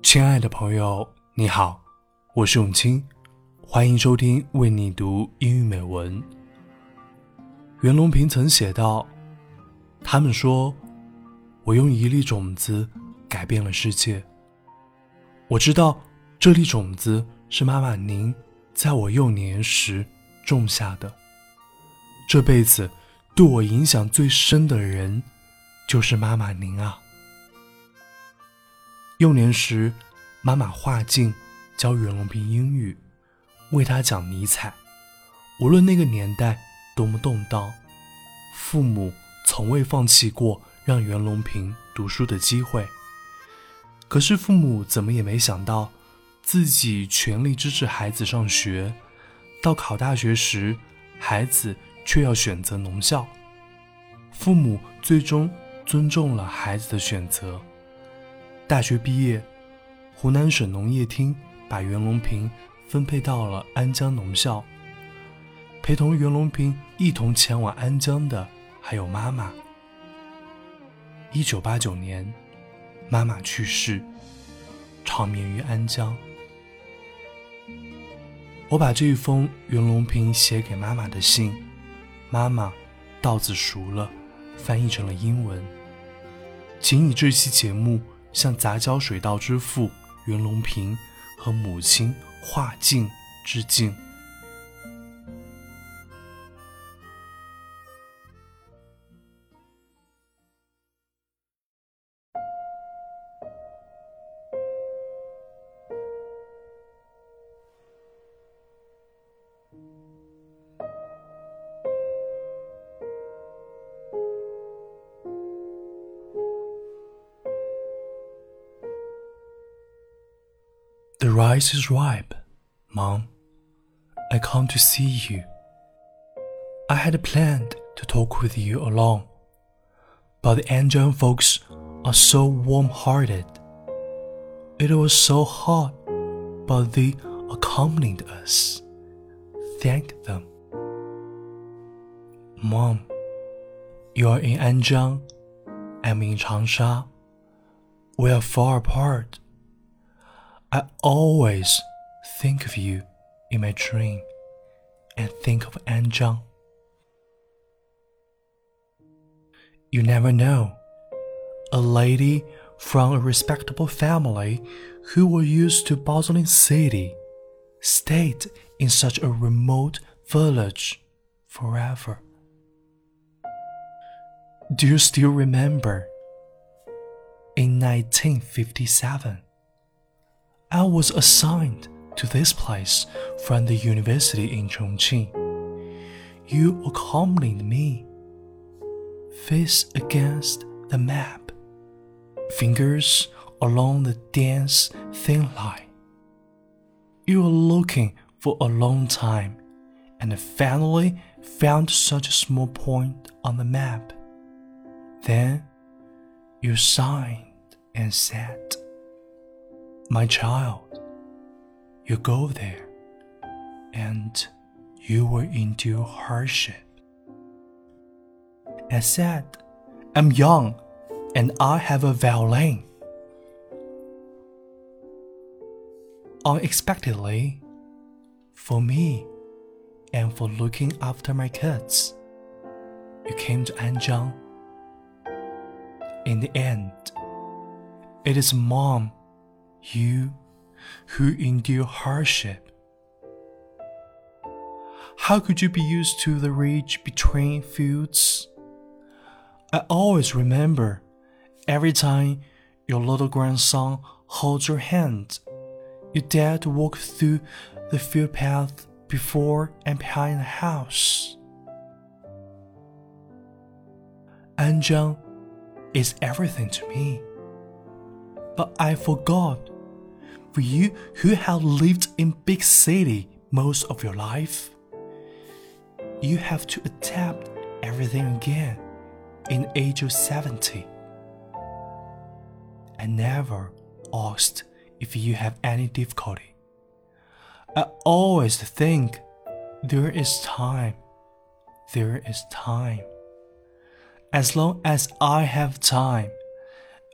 亲爱的朋友，你好，我是永清，欢迎收听为你读英语美文。袁隆平曾写道：“他们说我用一粒种子改变了世界。我知道这粒种子是妈妈您在我幼年时种下的。这辈子对我影响最深的人，就是妈妈您啊。”幼年时，妈妈画镜教袁隆平英语，为他讲尼采。无论那个年代多么动荡，父母从未放弃过让袁隆平读书的机会。可是父母怎么也没想到，自己全力支持孩子上学，到考大学时，孩子却要选择农校。父母最终尊重了孩子的选择。大学毕业，湖南省农业厅把袁隆平分配到了安江农校。陪同袁隆平一同前往安江的还有妈妈。一九八九年，妈妈去世，长眠于安江。我把这一封袁隆平写给妈妈的信，妈妈稻子熟了，翻译成了英文。请以这期节目。向杂交水稻之父袁隆平和母亲华静致敬。Rice is ripe, Mom. I come to see you. I had planned to talk with you alone, but the Anjiang folks are so warm hearted. It was so hot, but they accompanied us. Thank them. Mom, you are in Anjiang, I'm in Changsha. We are far apart I always think of you in my dream and think of Anjiang. You never know. A lady from a respectable family who was used to bustling city stayed in such a remote village forever. Do you still remember? In 1957, I was assigned to this place from the university in Chongqing. You accompanied me, face against the map, fingers along the dense thin line. You were looking for a long time and finally found such a small point on the map. Then you signed and said, my child, you go there, and you will endure hardship. I said, I'm young, and I have a violin. Unexpectedly, for me, and for looking after my kids, you came to Anjiang. In the end, it is mom you who endure hardship. How could you be used to the ridge between fields? I always remember every time your little grandson holds your hand, you dare to walk through the field path before and behind the house. Anjiang is everything to me. But I forgot for you who have lived in big city most of your life, you have to adapt everything again in age of 70. I never asked if you have any difficulty. I always think there is time. There is time. As long as I have time,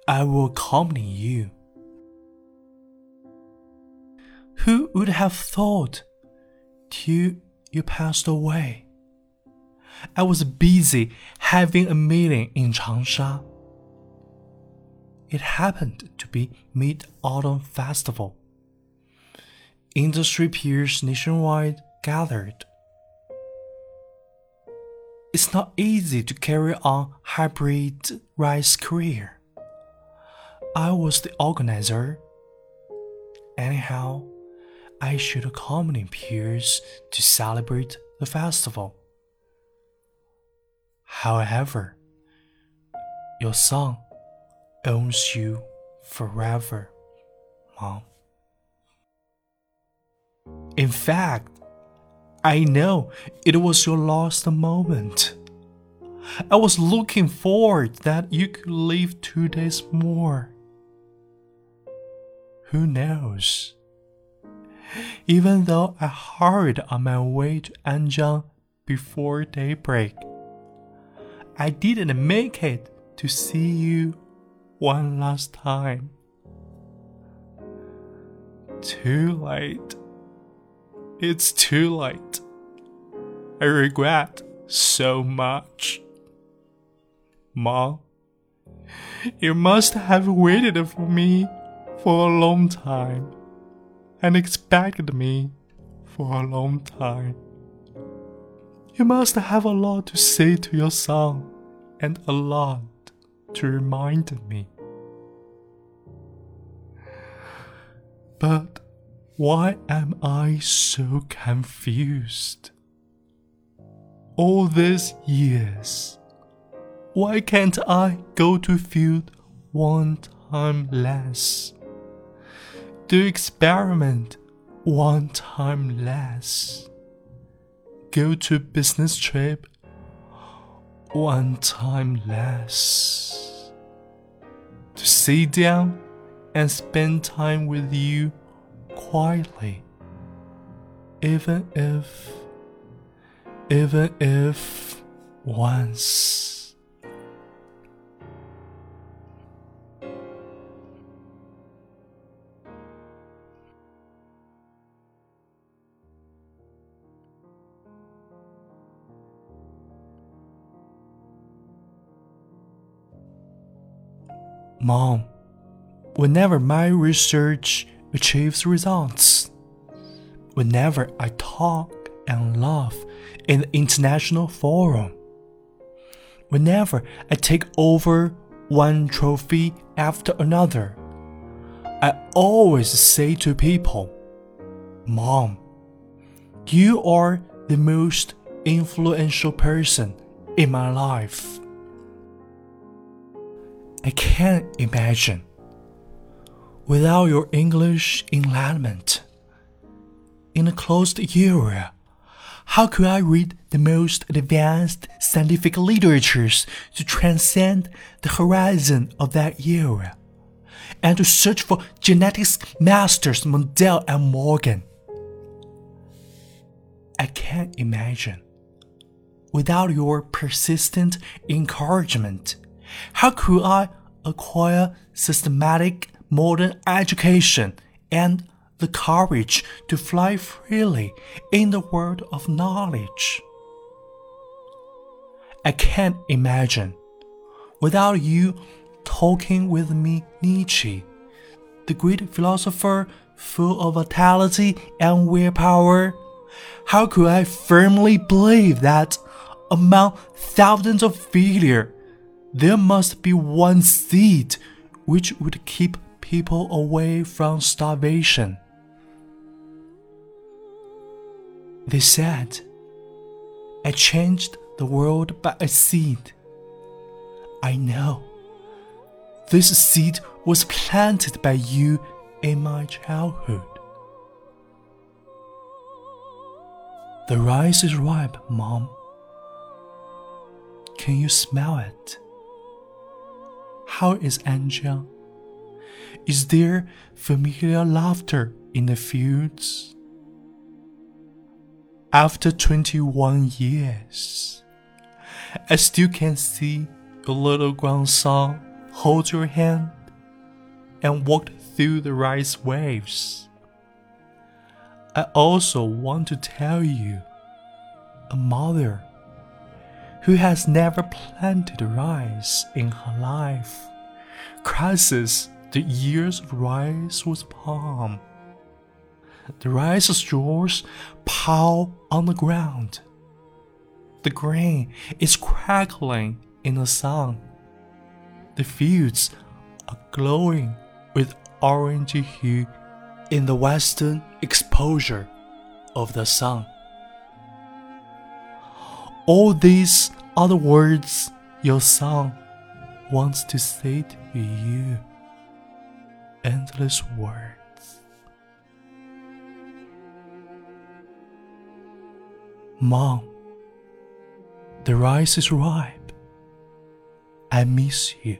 I will accompany you. Who would have thought till you passed away? I was busy having a meeting in Changsha. It happened to be Mid Autumn Festival. Industry peers nationwide gathered. It's not easy to carry on hybrid rice career. I was the organizer. Anyhow, I should accompany peers to celebrate the festival. However, your son owns you forever, Mom. In fact, I know it was your last moment. I was looking forward that you could live two days more. Who knows? Even though I hurried on my way to Anjiang before daybreak, I didn't make it to see you one last time. Too late. It's too late. I regret so much. Mom, you must have waited for me for a long time and expected me for a long time. You must have a lot to say to your son and a lot to remind me. But why am I so confused? All these years, why can't I go to field one time less? Do experiment one time less? Go to business trip one time less? To sit down and spend time with you quietly, even if, even if once. Mom, whenever my research achieves results, whenever I talk and laugh in the international forum, whenever I take over one trophy after another, I always say to people, Mom, you are the most influential person in my life. I can't imagine. Without your English enlightenment, in a closed area, how could I read the most advanced scientific literatures to transcend the horizon of that era and to search for genetics masters Mendel and Morgan? I can't imagine. Without your persistent encouragement, how could I acquire systematic modern education and the courage to fly freely in the world of knowledge? I can't imagine, without you talking with me Nietzsche, the great philosopher full of vitality and willpower, how could I firmly believe that among thousands of failures, there must be one seed which would keep people away from starvation. They said, I changed the world by a seed. I know. This seed was planted by you in my childhood. The rice is ripe, Mom. Can you smell it? How is Anjiang? Is there familiar laughter in the fields? After 21 years, I still can see your little grandson hold your hand and walk through the rice waves. I also want to tell you a mother who has never planted rice in her life crosses the ears of rice with palm. The rice straws pile on the ground. The grain is crackling in the sun. The fields are glowing with orange hue in the western exposure of the sun. All these are the words your son wants to say to you. Endless words. Mom, the rice is ripe. I miss you.